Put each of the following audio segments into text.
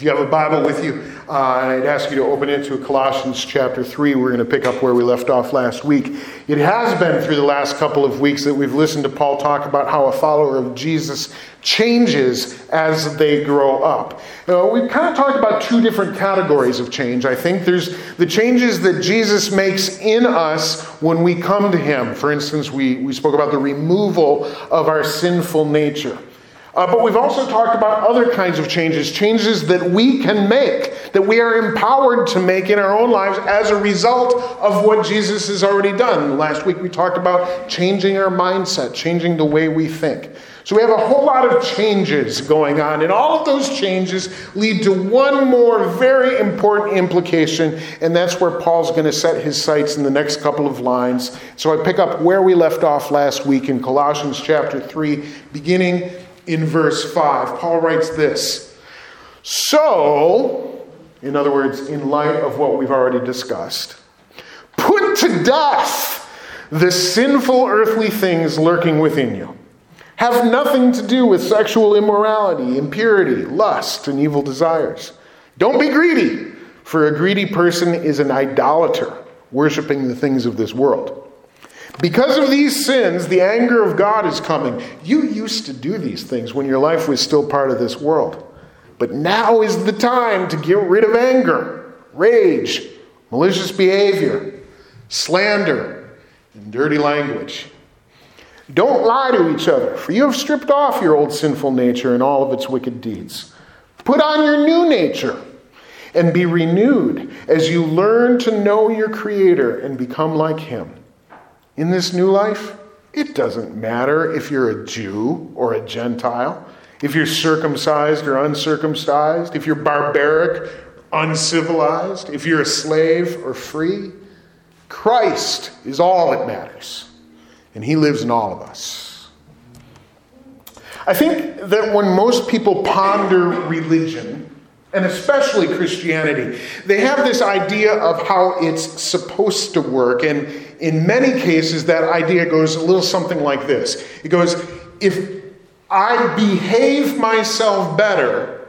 If you have a Bible with you, uh, I'd ask you to open it to Colossians chapter 3. We're going to pick up where we left off last week. It has been through the last couple of weeks that we've listened to Paul talk about how a follower of Jesus changes as they grow up. Uh, we've kind of talked about two different categories of change. I think there's the changes that Jesus makes in us when we come to Him. For instance, we, we spoke about the removal of our sinful nature. Uh, but we've also talked about other kinds of changes, changes that we can make, that we are empowered to make in our own lives as a result of what Jesus has already done. Last week we talked about changing our mindset, changing the way we think. So we have a whole lot of changes going on, and all of those changes lead to one more very important implication, and that's where Paul's going to set his sights in the next couple of lines. So I pick up where we left off last week in Colossians chapter 3, beginning in verse 5. Paul writes this So, in other words, in light of what we've already discussed, put to death the sinful earthly things lurking within you. Have nothing to do with sexual immorality, impurity, lust, and evil desires. Don't be greedy, for a greedy person is an idolater, worshiping the things of this world. Because of these sins, the anger of God is coming. You used to do these things when your life was still part of this world. But now is the time to get rid of anger, rage, malicious behavior, slander, and dirty language. Don't lie to each other, for you have stripped off your old sinful nature and all of its wicked deeds. Put on your new nature and be renewed as you learn to know your Creator and become like Him. In this new life, it doesn't matter if you're a Jew or a Gentile, if you're circumcised or uncircumcised, if you're barbaric, uncivilized, if you're a slave or free. Christ is all that matters, and He lives in all of us. I think that when most people ponder religion, and especially Christianity, they have this idea of how it's supposed to work. And in many cases, that idea goes a little something like this it goes, if I behave myself better,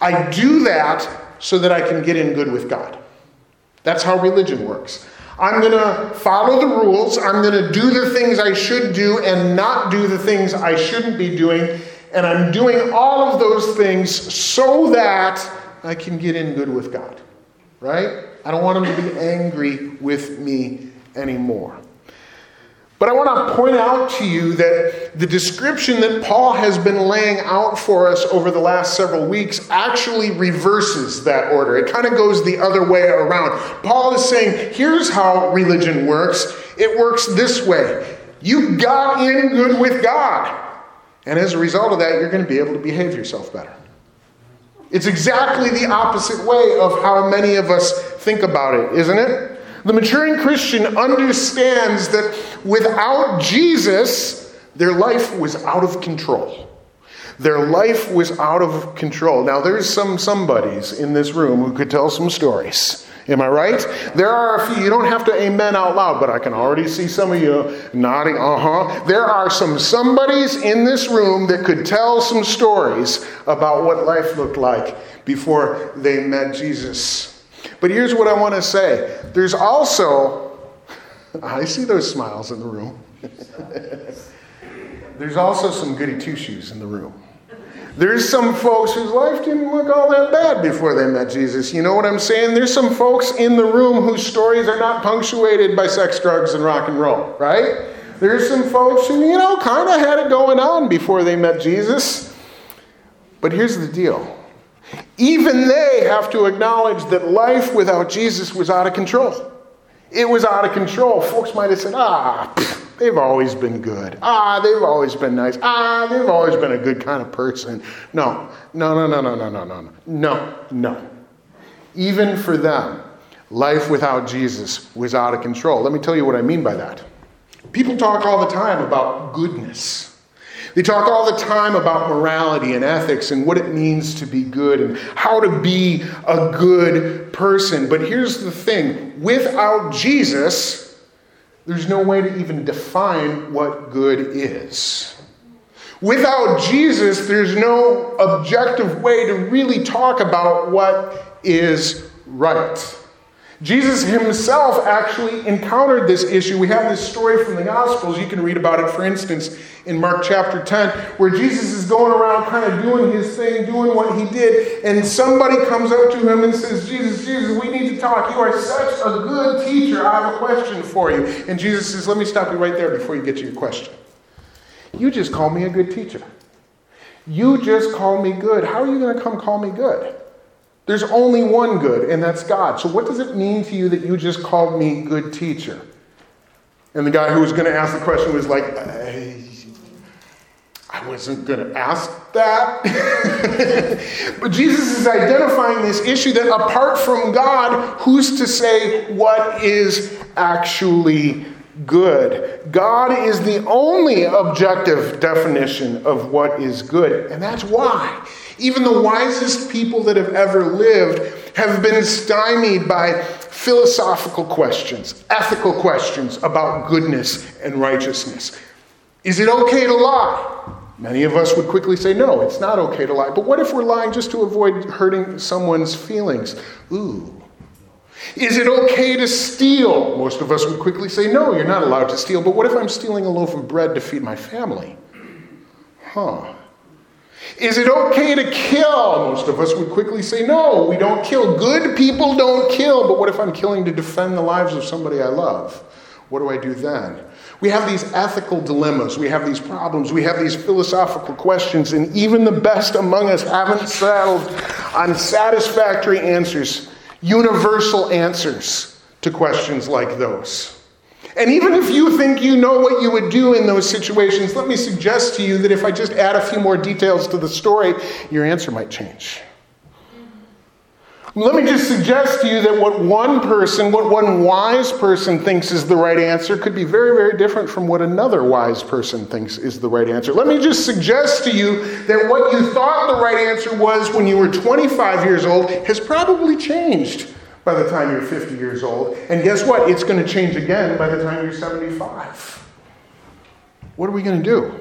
I do that so that I can get in good with God. That's how religion works. I'm going to follow the rules. I'm going to do the things I should do and not do the things I shouldn't be doing. And I'm doing all of those things so that I can get in good with God. Right? I don't want him to be angry with me anymore. But I want to point out to you that the description that Paul has been laying out for us over the last several weeks actually reverses that order. It kind of goes the other way around. Paul is saying, here's how religion works it works this way. You got in good with God. And as a result of that, you're going to be able to behave yourself better. It's exactly the opposite way of how many of us think about it, isn't it? The maturing Christian understands that without Jesus, their life was out of control. Their life was out of control. Now, there's some somebodies in this room who could tell some stories. Am I right? There are a few, you don't have to amen out loud, but I can already see some of you nodding, uh huh. There are some somebodies in this room that could tell some stories about what life looked like before they met Jesus. But here's what I want to say there's also, I see those smiles in the room. there's also some goody two shoes in the room. There's some folks whose life didn't look all that bad before they met Jesus. You know what I'm saying? There's some folks in the room whose stories are not punctuated by sex, drugs, and rock and roll, right? There's some folks who, you know, kind of had it going on before they met Jesus. But here's the deal even they have to acknowledge that life without Jesus was out of control. It was out of control. Folks might have said, ah, they've always been good. Ah, they've always been nice. Ah, they've always been a good kind of person. No, no, no, no, no, no, no, no, no, no. Even for them, life without Jesus was out of control. Let me tell you what I mean by that. People talk all the time about goodness. They talk all the time about morality and ethics and what it means to be good and how to be a good person. But here's the thing without Jesus, there's no way to even define what good is. Without Jesus, there's no objective way to really talk about what is right. Jesus himself actually encountered this issue. We have this story from the Gospels. You can read about it, for instance, in Mark chapter 10, where Jesus is going around kind of doing his thing, doing what he did, and somebody comes up to him and says, Jesus, Jesus, we need to talk. You are such a good teacher. I have a question for you. And Jesus says, Let me stop you right there before you get to your question. You just call me a good teacher. You just call me good. How are you going to come call me good? There's only one good, and that's God. So, what does it mean to you that you just called me good teacher? And the guy who was going to ask the question was like, I, I wasn't going to ask that. but Jesus is identifying this issue that apart from God, who's to say what is actually good? God is the only objective definition of what is good, and that's why. Even the wisest people that have ever lived have been stymied by philosophical questions, ethical questions about goodness and righteousness. Is it okay to lie? Many of us would quickly say, no, it's not okay to lie. But what if we're lying just to avoid hurting someone's feelings? Ooh. Is it okay to steal? Most of us would quickly say, no, you're not allowed to steal. But what if I'm stealing a loaf of bread to feed my family? Huh. Is it okay to kill? Most of us would quickly say, no, we don't kill. Good people don't kill. But what if I'm killing to defend the lives of somebody I love? What do I do then? We have these ethical dilemmas, we have these problems, we have these philosophical questions, and even the best among us haven't settled on satisfactory answers, universal answers to questions like those. And even if you think you know what you would do in those situations, let me suggest to you that if I just add a few more details to the story, your answer might change. Let me just suggest to you that what one person, what one wise person thinks is the right answer could be very, very different from what another wise person thinks is the right answer. Let me just suggest to you that what you thought the right answer was when you were 25 years old has probably changed by the time you're 50 years old. And guess what? It's going to change again by the time you're 75. What are we going to do?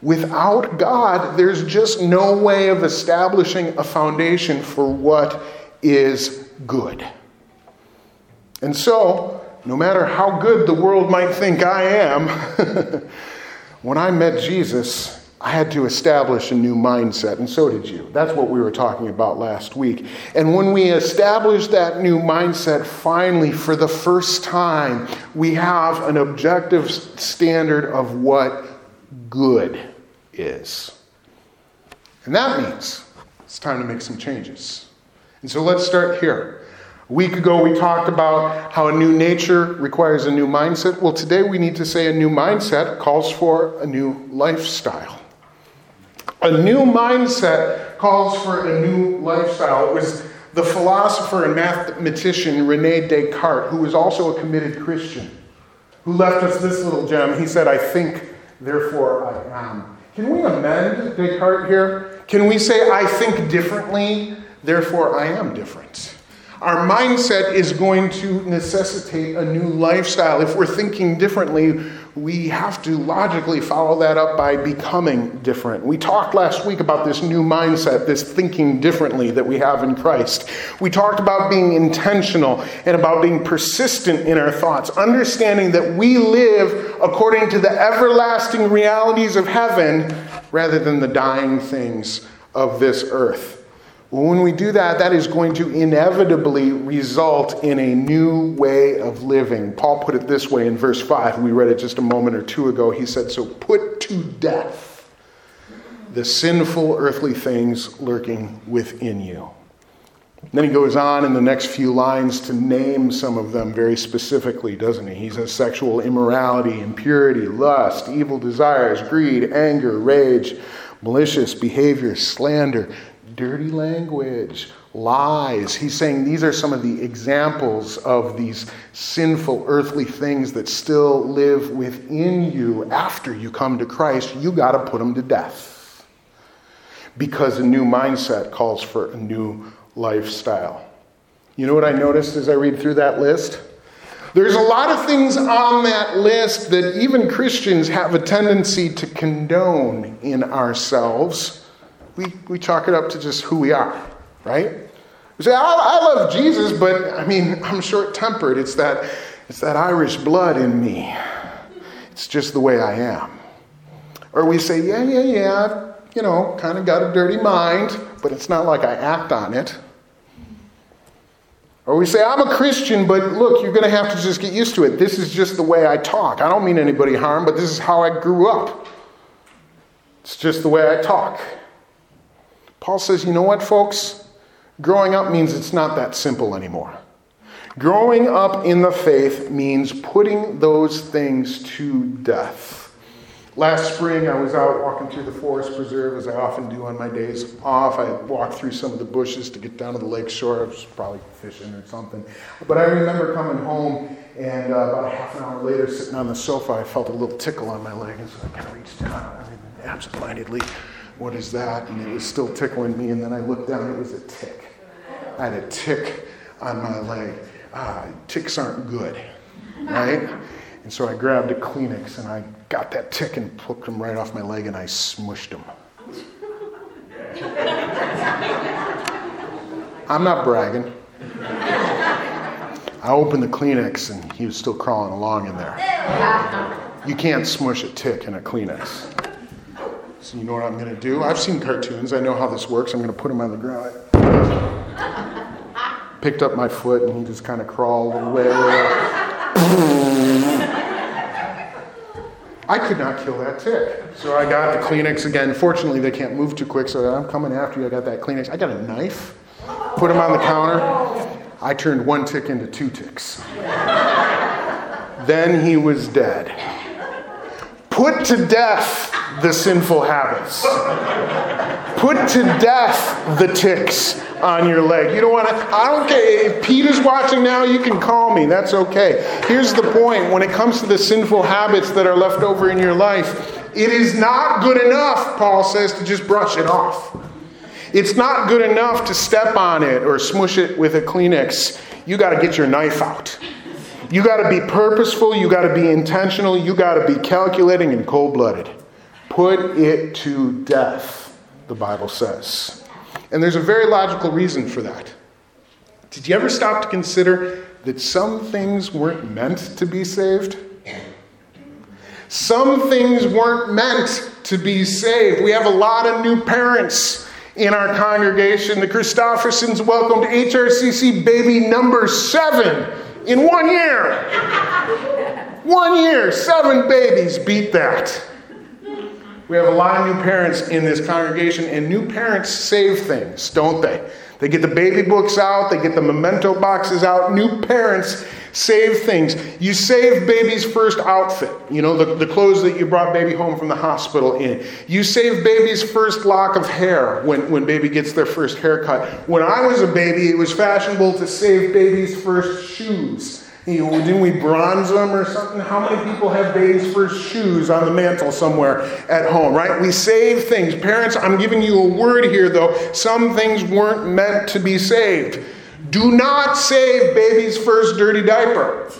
Without God, there's just no way of establishing a foundation for what is good. And so, no matter how good the world might think I am, when I met Jesus, I had to establish a new mindset, and so did you. That's what we were talking about last week. And when we establish that new mindset, finally, for the first time, we have an objective standard of what good is. And that means it's time to make some changes. And so let's start here. A week ago, we talked about how a new nature requires a new mindset. Well, today we need to say a new mindset calls for a new lifestyle. A new mindset calls for a new lifestyle. It was the philosopher and mathematician Rene Descartes, who was also a committed Christian, who left us this little gem. He said, I think, therefore I am. Can we amend Descartes here? Can we say, I think differently, therefore I am different? Our mindset is going to necessitate a new lifestyle. If we're thinking differently, we have to logically follow that up by becoming different. We talked last week about this new mindset, this thinking differently that we have in Christ. We talked about being intentional and about being persistent in our thoughts, understanding that we live according to the everlasting realities of heaven rather than the dying things of this earth. When we do that, that is going to inevitably result in a new way of living. Paul put it this way in verse 5. We read it just a moment or two ago. He said, So put to death the sinful earthly things lurking within you. then he goes on in the next few lines to name some of them very specifically, doesn't he? He says sexual immorality, impurity, lust, evil desires, greed, anger, rage, malicious behavior, slander dirty language, lies. He's saying these are some of the examples of these sinful earthly things that still live within you after you come to Christ. You got to put them to death because a new mindset calls for a new lifestyle. You know what I noticed as I read through that list? There's a lot of things on that list that even Christians have a tendency to condone in ourselves. We, we chalk it up to just who we are, right? We say, I, I love Jesus, but I mean, I'm short tempered. It's that, it's that Irish blood in me. It's just the way I am. Or we say, yeah, yeah, yeah, I've, you know, kind of got a dirty mind, but it's not like I act on it. Or we say, I'm a Christian, but look, you're going to have to just get used to it. This is just the way I talk. I don't mean anybody harm, but this is how I grew up. It's just the way I talk. Paul says, you know what, folks? Growing up means it's not that simple anymore. Growing up in the faith means putting those things to death. Last spring, I was out walking through the forest preserve, as I often do on my days off. I walked through some of the bushes to get down to the lake shore. I was probably fishing or something. But I remember coming home, and uh, about a half an hour later, sitting on the sofa, I felt a little tickle on my leg. And so I kind of reached down, I mean, absentmindedly, what is that? And it was still tickling me. And then I looked down, it was a tick. I had a tick on my leg. Ah, ticks aren't good, right? And so I grabbed a Kleenex and I got that tick and plucked him right off my leg and I smushed him. I'm not bragging. I opened the Kleenex and he was still crawling along in there. You can't smush a tick in a Kleenex. So you know what I'm going to do? I've seen cartoons. I know how this works. I'm going to put him on the ground. Picked up my foot and he just kind of crawled away. I could not kill that tick. So I got the Kleenex again. Fortunately, they can't move too quick, so I'm coming after you. I got that Kleenex. I got a knife, put him on the counter. I turned one tick into two ticks. then he was dead. Put to death the sinful habits. Put to death the ticks on your leg. You don't want to, I don't care. If Pete is watching now, you can call me. That's okay. Here's the point when it comes to the sinful habits that are left over in your life, it is not good enough, Paul says, to just brush it off. It's not good enough to step on it or smush it with a Kleenex. You got to get your knife out. You got to be purposeful, you got to be intentional, you got to be calculating and cold blooded. Put it to death, the Bible says. And there's a very logical reason for that. Did you ever stop to consider that some things weren't meant to be saved? Some things weren't meant to be saved. We have a lot of new parents in our congregation. The Christoffersons welcomed HRCC baby number seven in one year. One year, seven babies beat that. We have a lot of new parents in this congregation, and new parents save things, don't they? They get the baby books out, they get the memento boxes out. New parents save things. You save baby's first outfit, you know, the, the clothes that you brought baby home from the hospital in. You save baby's first lock of hair when, when baby gets their first haircut. When I was a baby, it was fashionable to save baby's first shoes. You know, didn't we bronze them or something? How many people have baby's first shoes on the mantle somewhere at home, right? We save things. Parents, I'm giving you a word here, though. Some things weren't meant to be saved. Do not save baby's first dirty diaper.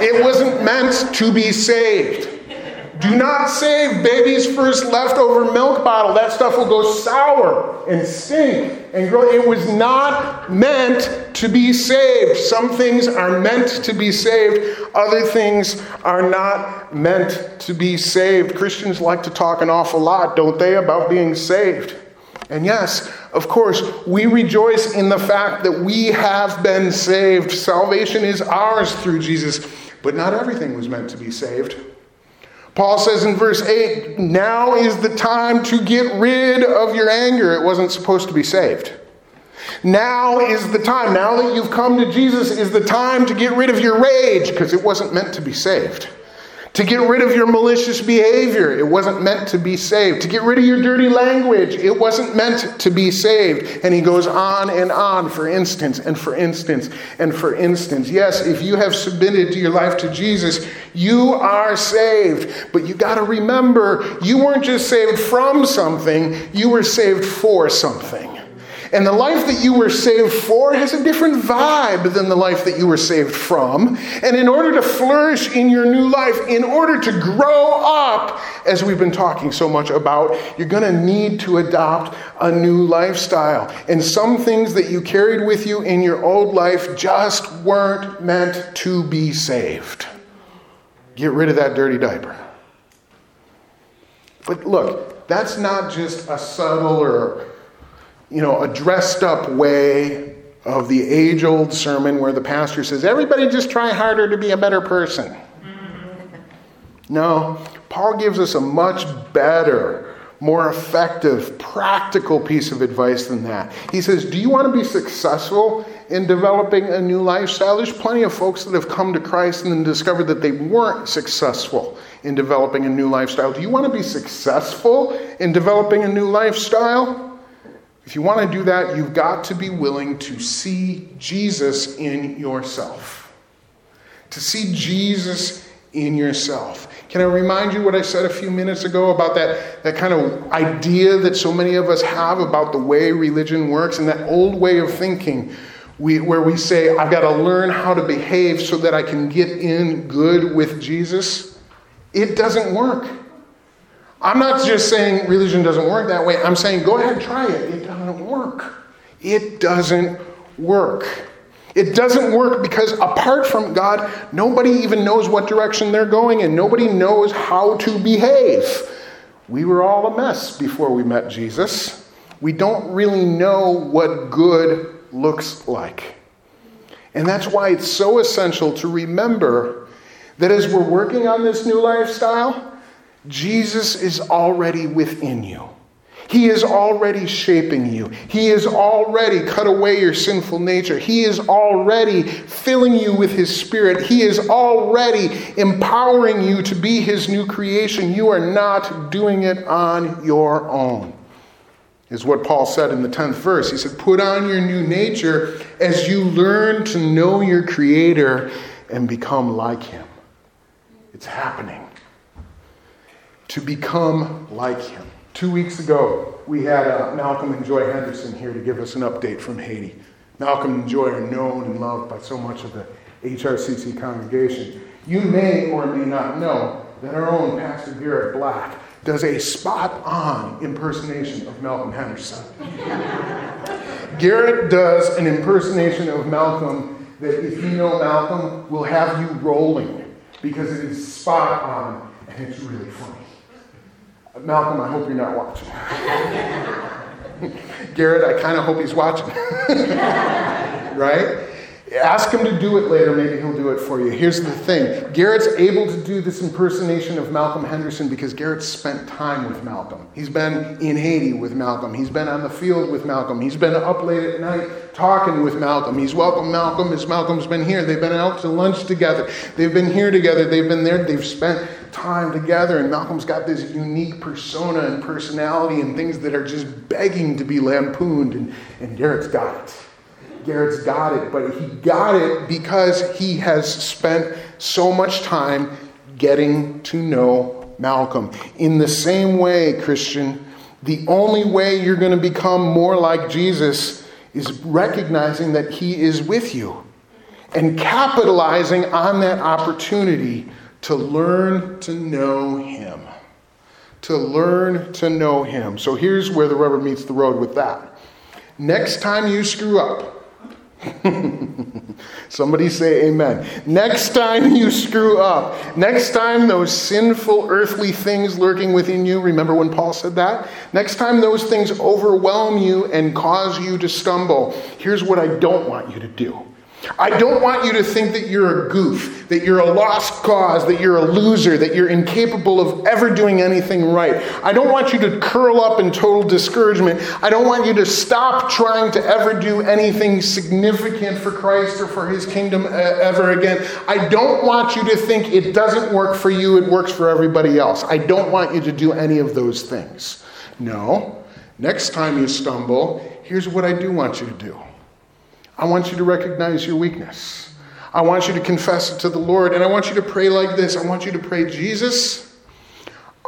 It wasn't meant to be saved. Do not save baby's first leftover milk bottle. That stuff will go sour and stink and grow. It was not meant to be saved. Some things are meant to be saved, other things are not meant to be saved. Christians like to talk an awful lot, don't they, about being saved. And yes, of course, we rejoice in the fact that we have been saved. Salvation is ours through Jesus, but not everything was meant to be saved. Paul says in verse 8, now is the time to get rid of your anger. It wasn't supposed to be saved. Now is the time. Now that you've come to Jesus, is the time to get rid of your rage because it wasn't meant to be saved to get rid of your malicious behavior. It wasn't meant to be saved. To get rid of your dirty language. It wasn't meant to be saved. And he goes on and on, for instance, and for instance, and for instance. Yes, if you have submitted to your life to Jesus, you are saved. But you got to remember, you weren't just saved from something, you were saved for something. And the life that you were saved for has a different vibe than the life that you were saved from. And in order to flourish in your new life, in order to grow up, as we've been talking so much about, you're going to need to adopt a new lifestyle. And some things that you carried with you in your old life just weren't meant to be saved. Get rid of that dirty diaper. But look, that's not just a subtle or you know, a dressed up way of the age old sermon where the pastor says, everybody just try harder to be a better person. Mm-hmm. No, Paul gives us a much better, more effective, practical piece of advice than that. He says, Do you want to be successful in developing a new lifestyle? There's plenty of folks that have come to Christ and then discovered that they weren't successful in developing a new lifestyle. Do you want to be successful in developing a new lifestyle? If you want to do that, you've got to be willing to see Jesus in yourself. To see Jesus in yourself. Can I remind you what I said a few minutes ago about that, that kind of idea that so many of us have about the way religion works and that old way of thinking we, where we say, I've got to learn how to behave so that I can get in good with Jesus? It doesn't work. I'm not just saying religion doesn't work that way. I'm saying go ahead, and try it. It doesn't work. It doesn't work. It doesn't work because apart from God, nobody even knows what direction they're going and nobody knows how to behave. We were all a mess before we met Jesus. We don't really know what good looks like. And that's why it's so essential to remember that as we're working on this new lifestyle, Jesus is already within you. He is already shaping you. He has already cut away your sinful nature. He is already filling you with His Spirit. He is already empowering you to be His new creation. You are not doing it on your own, is what Paul said in the 10th verse. He said, Put on your new nature as you learn to know your Creator and become like Him. It's happening to become like him. Two weeks ago, we had uh, Malcolm and Joy Henderson here to give us an update from Haiti. Malcolm and Joy are known and loved by so much of the HRCC congregation. You may or may not know that our own Pastor Garrett Black does a spot on impersonation of Malcolm Henderson. Garrett does an impersonation of Malcolm that, if you know Malcolm, will have you rolling because it is spot on and it's really funny. Malcolm, I hope you're not watching. Garrett, I kind of hope he's watching. right? Ask him to do it later. Maybe he'll do it for you. Here's the thing Garrett's able to do this impersonation of Malcolm Henderson because Garrett spent time with Malcolm. He's been in Haiti with Malcolm. He's been on the field with Malcolm. He's been up late at night talking with Malcolm. He's welcomed Malcolm as Malcolm's been here. They've been out to lunch together. They've been here together. They've been there. They've spent time together. And Malcolm's got this unique persona and personality and things that are just begging to be lampooned. And, and Garrett's got it. Garrett's got it, but he got it because he has spent so much time getting to know Malcolm. In the same way, Christian, the only way you're going to become more like Jesus is recognizing that he is with you and capitalizing on that opportunity to learn to know him. To learn to know him. So here's where the rubber meets the road with that. Next time you screw up, Somebody say amen. Next time you screw up, next time those sinful earthly things lurking within you, remember when Paul said that? Next time those things overwhelm you and cause you to stumble, here's what I don't want you to do. I don't want you to think that you're a goof, that you're a lost cause, that you're a loser, that you're incapable of ever doing anything right. I don't want you to curl up in total discouragement. I don't want you to stop trying to ever do anything significant for Christ or for his kingdom uh, ever again. I don't want you to think it doesn't work for you, it works for everybody else. I don't want you to do any of those things. No. Next time you stumble, here's what I do want you to do. I want you to recognize your weakness. I want you to confess it to the Lord. And I want you to pray like this I want you to pray, Jesus,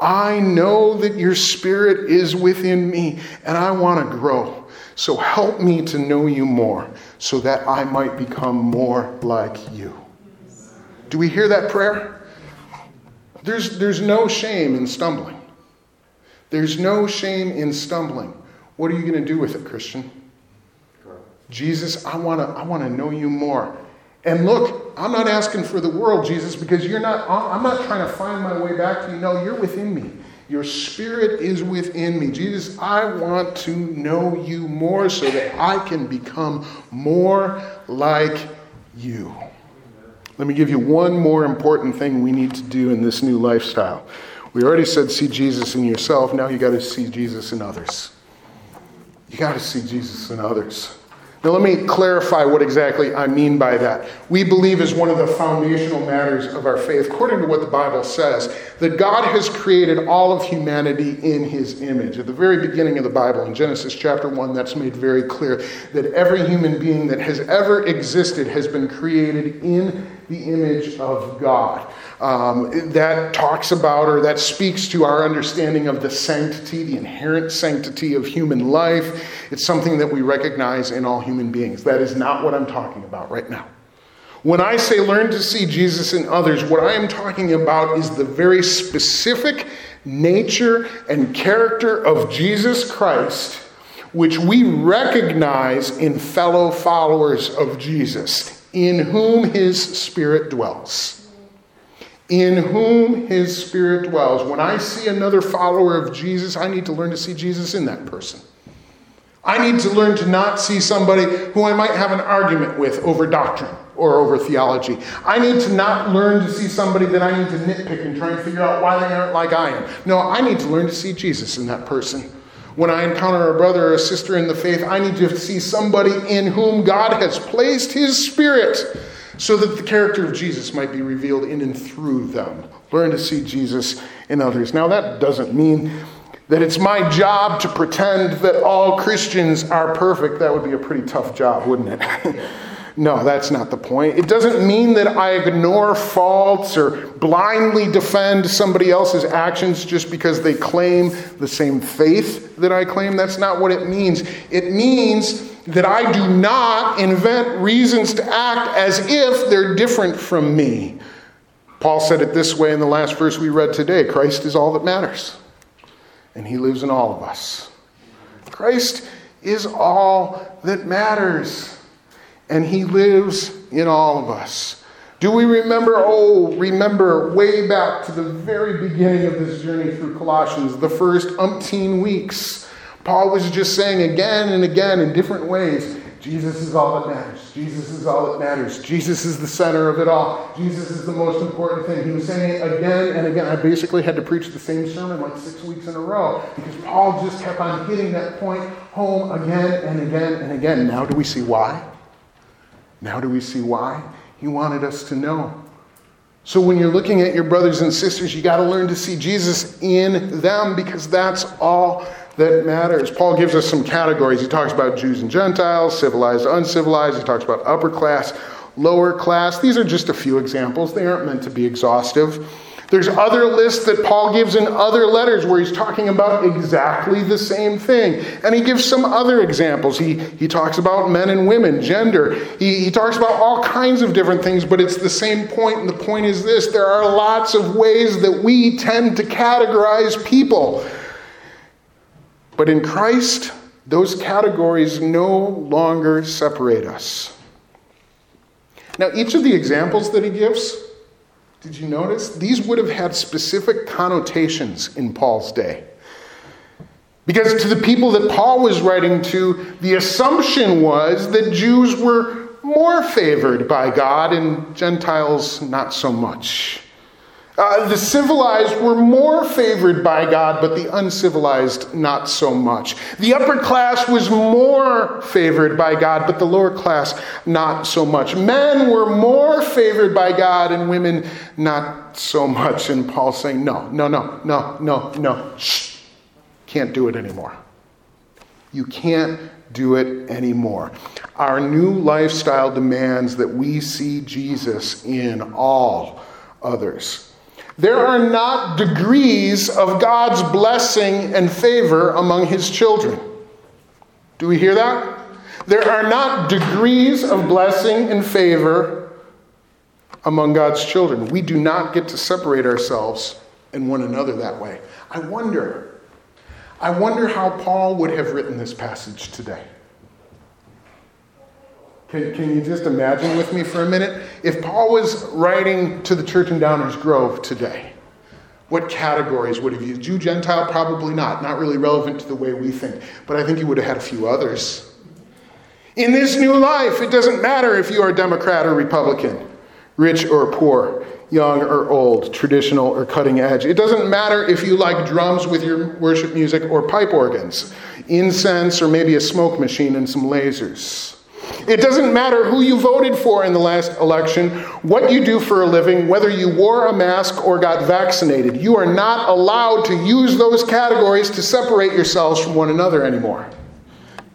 I know that your spirit is within me, and I want to grow. So help me to know you more so that I might become more like you. Do we hear that prayer? There's, there's no shame in stumbling. There's no shame in stumbling. What are you going to do with it, Christian? Jesus, I want to I want to know you more. And look, I'm not asking for the world, Jesus, because you're not I'm not trying to find my way back to you. No, you're within me. Your spirit is within me. Jesus, I want to know you more so that I can become more like you. Let me give you one more important thing we need to do in this new lifestyle. We already said see Jesus in yourself. Now you got to see Jesus in others. You got to see Jesus in others. Now, let me clarify what exactly I mean by that. We believe, as one of the foundational matters of our faith, according to what the Bible says, that God has created all of humanity in his image. At the very beginning of the Bible, in Genesis chapter 1, that's made very clear that every human being that has ever existed has been created in the image of God um, that talks about or that speaks to our understanding of the sanctity, the inherent sanctity of human life. It's something that we recognize in all human beings. That is not what I'm talking about right now. When I say learn to see Jesus in others, what I am talking about is the very specific nature and character of Jesus Christ, which we recognize in fellow followers of Jesus, in whom his Spirit dwells in whom his spirit dwells. When I see another follower of Jesus, I need to learn to see Jesus in that person. I need to learn to not see somebody who I might have an argument with over doctrine or over theology. I need to not learn to see somebody that I need to nitpick and try and figure out why they aren't like I am. No, I need to learn to see Jesus in that person. When I encounter a brother or a sister in the faith, I need to see somebody in whom God has placed his spirit so that the character of Jesus might be revealed in and through them. Learn to see Jesus in others. Now, that doesn't mean that it's my job to pretend that all Christians are perfect. That would be a pretty tough job, wouldn't it? no, that's not the point. It doesn't mean that I ignore faults or blindly defend somebody else's actions just because they claim the same faith that I claim. That's not what it means. It means that I do not invent reasons to act as if they're different from me. Paul said it this way in the last verse we read today Christ is all that matters, and he lives in all of us. Christ is all that matters, and he lives in all of us. Do we remember? Oh, remember way back to the very beginning of this journey through Colossians, the first umpteen weeks Paul was just saying again and again in different ways Jesus is all that matters. Jesus is all that matters. Jesus is the center of it all. Jesus is the most important thing. He was saying it again and again. I basically had to preach the same sermon like six weeks in a row because Paul just kept on hitting that point home again and again and again. Now do we see why? Now do we see why? He wanted us to know. So when you're looking at your brothers and sisters, you got to learn to see Jesus in them because that's all that matters. Paul gives us some categories. He talks about Jews and Gentiles, civilized, uncivilized. He talks about upper class, lower class. These are just a few examples, they aren't meant to be exhaustive. There's other lists that Paul gives in other letters where he's talking about exactly the same thing. And he gives some other examples. He, he talks about men and women, gender. He, he talks about all kinds of different things, but it's the same point. And the point is this there are lots of ways that we tend to categorize people. But in Christ, those categories no longer separate us. Now, each of the examples that he gives, did you notice? These would have had specific connotations in Paul's day. Because to the people that Paul was writing to, the assumption was that Jews were more favored by God and Gentiles not so much. Uh, the civilized were more favored by God, but the uncivilized not so much. The upper class was more favored by God, but the lower class not so much. Men were more favored by God, and women not so much. And Paul's saying, no, no, no, no, no, no. Shh. Can't do it anymore. You can't do it anymore. Our new lifestyle demands that we see Jesus in all others. There are not degrees of God's blessing and favor among his children. Do we hear that? There are not degrees of blessing and favor among God's children. We do not get to separate ourselves and one another that way. I wonder, I wonder how Paul would have written this passage today. Can, can you just imagine with me for a minute? If Paul was writing to the church in Downers Grove today, what categories would have used? Jew, Gentile? Probably not. Not really relevant to the way we think. But I think he would have had a few others. In this new life, it doesn't matter if you are Democrat or Republican, rich or poor, young or old, traditional or cutting edge. It doesn't matter if you like drums with your worship music or pipe organs, incense or maybe a smoke machine and some lasers. It doesn't matter who you voted for in the last election, what you do for a living, whether you wore a mask or got vaccinated. You are not allowed to use those categories to separate yourselves from one another anymore.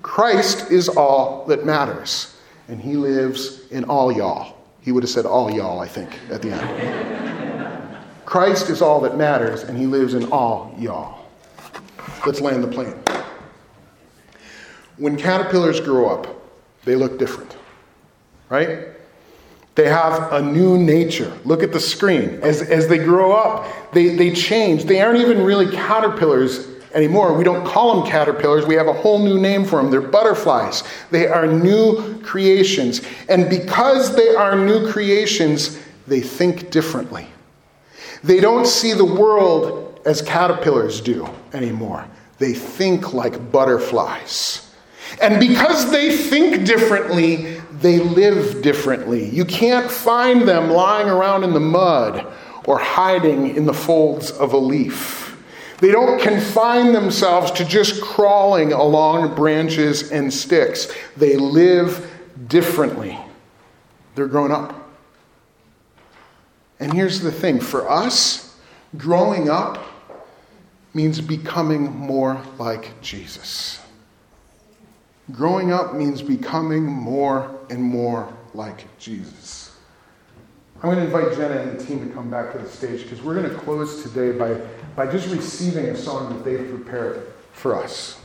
Christ is all that matters, and He lives in all y'all. He would have said all y'all, I think, at the end. Christ is all that matters, and He lives in all y'all. Let's land the plane. When caterpillars grow up, they look different, right? They have a new nature. Look at the screen. As, as they grow up, they, they change. They aren't even really caterpillars anymore. We don't call them caterpillars. We have a whole new name for them. They're butterflies. They are new creations. And because they are new creations, they think differently. They don't see the world as caterpillars do anymore. They think like butterflies. And because they think differently, they live differently. You can't find them lying around in the mud or hiding in the folds of a leaf. They don't confine themselves to just crawling along branches and sticks. They live differently. They're grown up. And here's the thing for us, growing up means becoming more like Jesus. Growing up means becoming more and more like Jesus. I'm going to invite Jenna and the team to come back to the stage because we're going to close today by, by just receiving a song that they've prepared for us.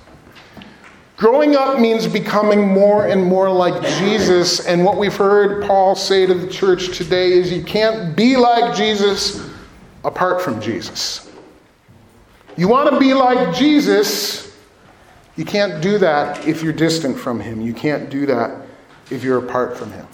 Growing up means becoming more and more like Jesus. And what we've heard Paul say to the church today is you can't be like Jesus apart from Jesus. You want to be like Jesus, you can't do that if you're distant from Him. You can't do that if you're apart from Him.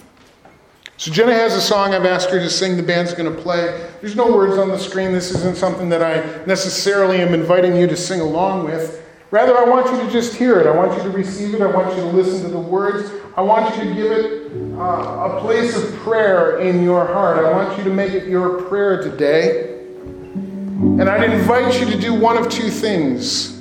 So Jenna has a song I've asked her to sing. The band's going to play. There's no words on the screen. This isn't something that I necessarily am inviting you to sing along with. Rather, I want you to just hear it. I want you to receive it. I want you to listen to the words. I want you to give it uh, a place of prayer in your heart. I want you to make it your prayer today. And I'd invite you to do one of two things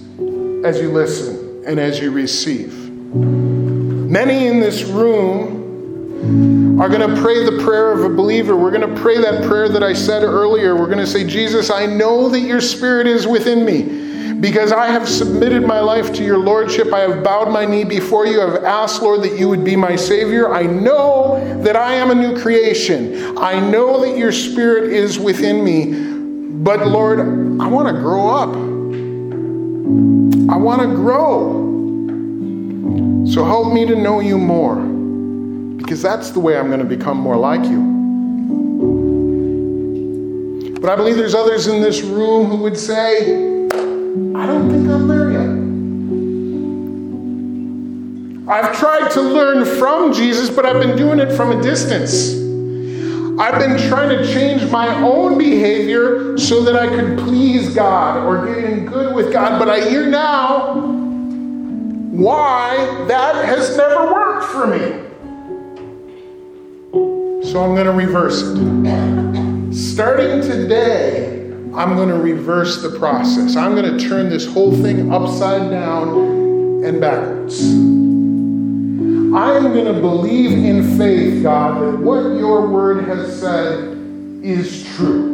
as you listen and as you receive. Many in this room are going to pray the prayer of a believer. We're going to pray that prayer that I said earlier. We're going to say, Jesus, I know that your spirit is within me because I have submitted my life to your lordship. I have bowed my knee before you. I have asked, Lord, that you would be my Savior. I know that I am a new creation. I know that your spirit is within me. But Lord, I want to grow up. I want to grow. So help me to know you more, because that's the way I'm going to become more like you. But I believe there's others in this room who would say, I don't think I'm there yet. I've tried to learn from Jesus, but I've been doing it from a distance. I've been trying to change my own behavior so that I could please God or get in good with God. But I hear now why that has never worked for me. So I'm going to reverse it. Starting today, I'm going to reverse the process. I'm going to turn this whole thing upside down and backwards. I am going to believe in faith, God, that what your word has said is true.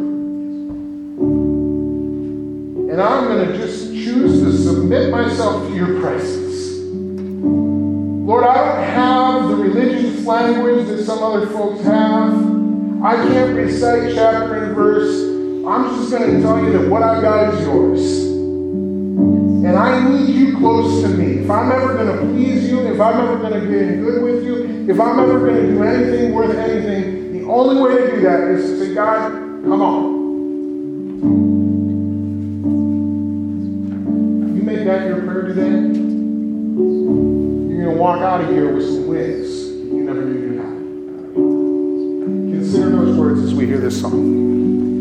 And I'm going to just choose to submit myself to your presence. Lord, I don't have the religious language that some other folks have. I can't recite chapter and verse. I'm just going to tell you that what I've got is yours. And I need you close to me. If I'm ever going to please you, if I'm ever going to get good with you, if I'm ever going to do anything worth anything, the only way to do that is to say, God, come on. You make that your prayer today? You're going to walk out of here with some wins you never knew you had. Consider those words as we hear this song.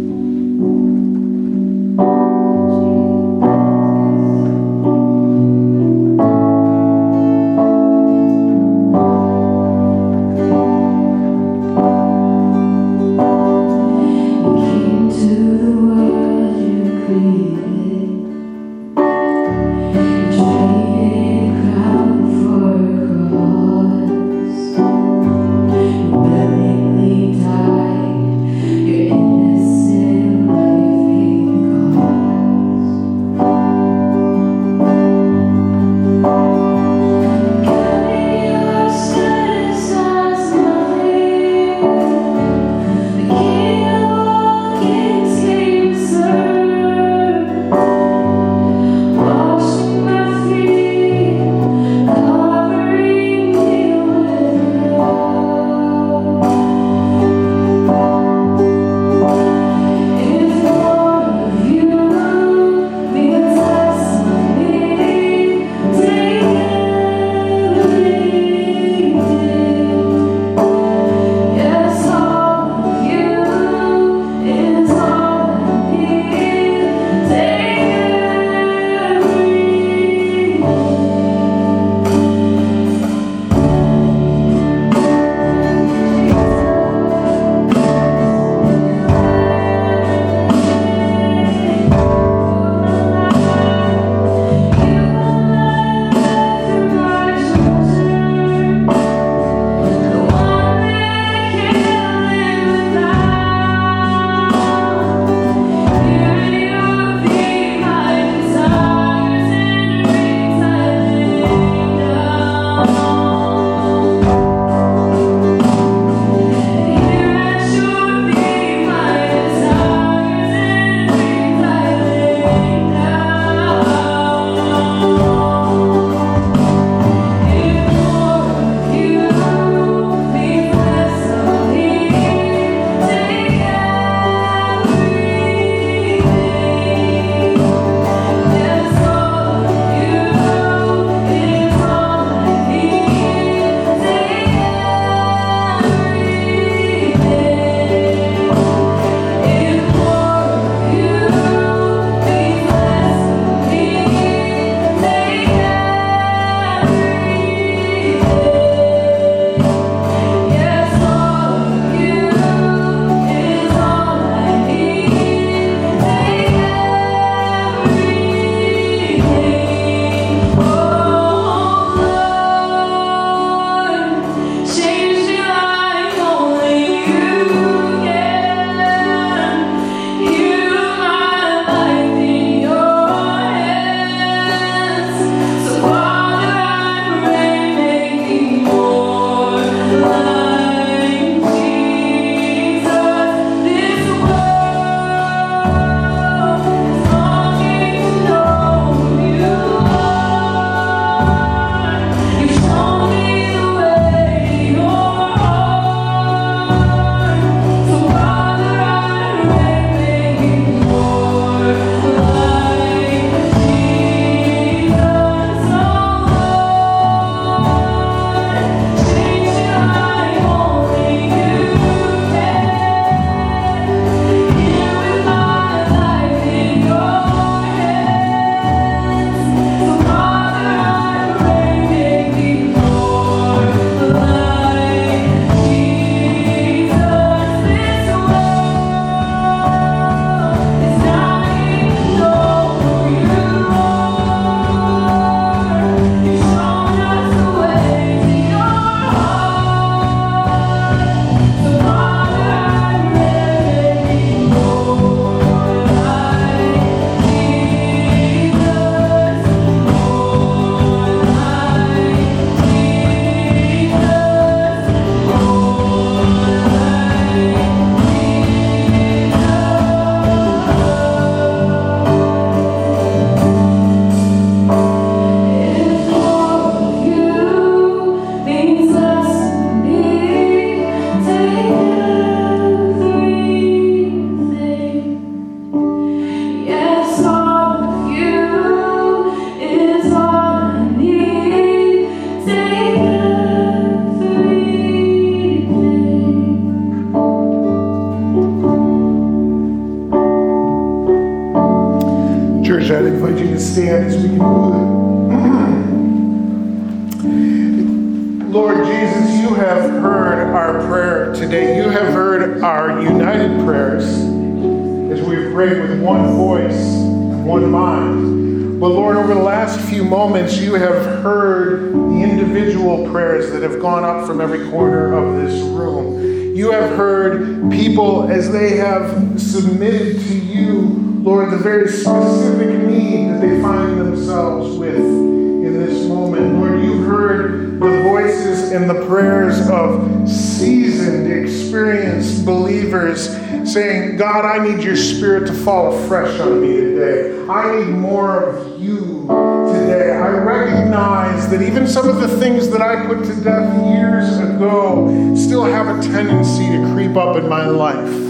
Can stand as we conclude. Mm-hmm. Lord Jesus, you have heard our prayer today. You have heard our united prayers as we prayed with one voice one mind. But Lord, over the last few moments, you have heard the individual prayers that have gone up from every corner of this room. You have heard people as they have submitted to you, Lord, the very specific need that they find themselves with in this moment. Lord, you've heard the voices and the prayers of seasoned, experienced believers saying, God, I need your spirit to fall afresh on me today. I need more of you today. I recognize that even some of the things that I put to death years ago still have a tendency to creep up in my life.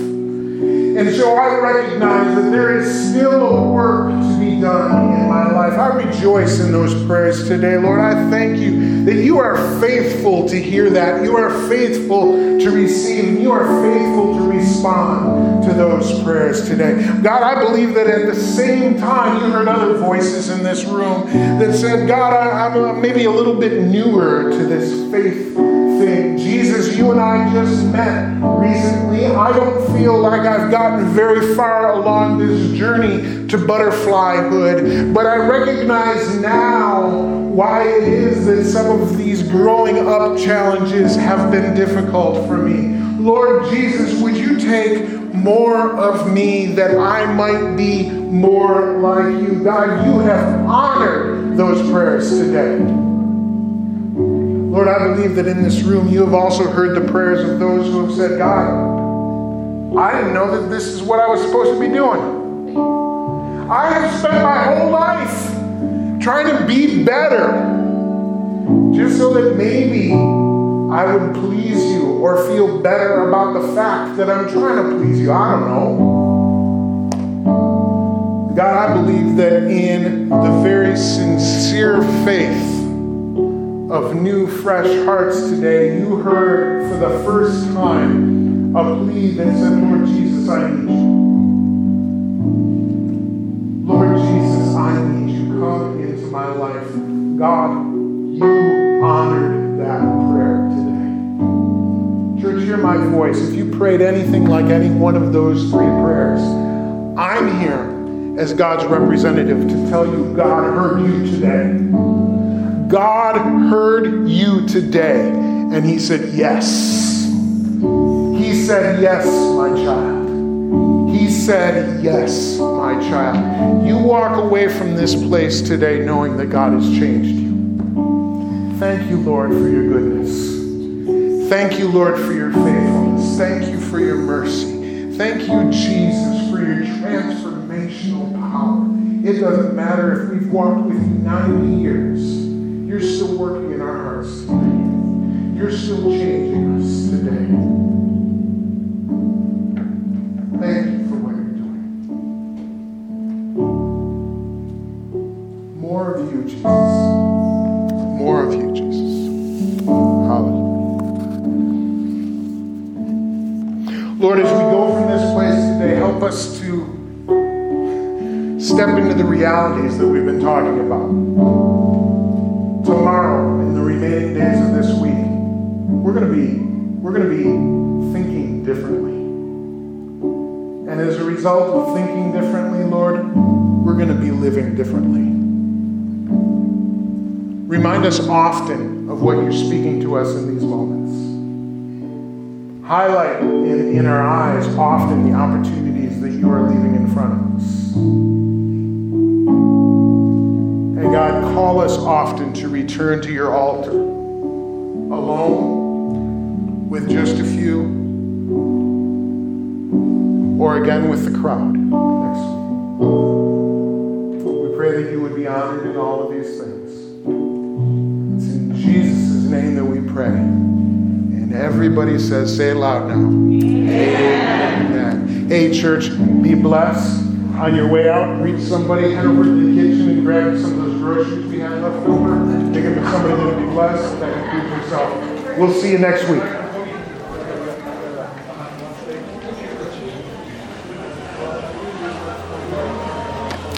And so I recognize that there is still a work to be done in my life. I rejoice in those prayers today, Lord. I thank you that you are faithful to hear that. You are faithful to receive, and you are faithful to respond to those prayers today. God, I believe that at the same time, you heard other voices in this room that said, God, I, am maybe a little bit newer to this faith thing. Jesus, you and I just met recently. I don't feel like I've gotten very far along this journey to butterflyhood, but I recognize now why it is that some of these growing up challenges have been difficult for me. Lord Jesus, would you take more of me that I might be more like you? God, you have honored those prayers today. Lord, I believe that in this room you have also heard the prayers of those who have said, God, I didn't know that this is what I was supposed to be doing. I have spent my whole life trying to be better just so that maybe I would please you or feel better about the fact that I'm trying to please you. I don't know. God, I believe that in the very sincere faith of new, fresh hearts today, you heard for the first time a plea that said, Lord Jesus, I need you. Lord Jesus, I need you. Come into my life. God, you honored that prayer today. Church, hear my voice. If you prayed anything like any one of those three prayers, I'm here as God's representative to tell you God heard you today. God heard you today and He said, Yes. He said, Yes, my child. He said, Yes, my child. You walk away from this place today knowing that God has changed you. Thank you, Lord, for your goodness. Thank you, Lord, for your faithfulness. Thank you for your mercy. Thank you, Jesus, for your transformational power. It doesn't matter if we've walked with you 90 years. You're still working in our hearts today. You're still changing us today. Thank you for what you're doing. More of you, Jesus. More of you, Jesus. Hallelujah. Lord, as we go from this place today, help us to step into the realities that we've been talking about we're going to be we're going to be thinking differently. And as a result of thinking differently, Lord, we're going to be living differently. Remind us often of what you're speaking to us in these moments. Highlight in, in our eyes often the opportunities that you are leaving in front of us. And God, call us often to return to your altar, alone, with just a few, or again with the crowd next. We pray that you would be honored in all of these things. It's in Jesus' name that we pray. And everybody says, say it loud now. Amen. Amen. Hey, church, be blessed. On your way out, reach somebody, head over to the kitchen and grab some of those groceries we have left over. Take it to somebody that'll be blessed. That includes yourself. We'll see you next week.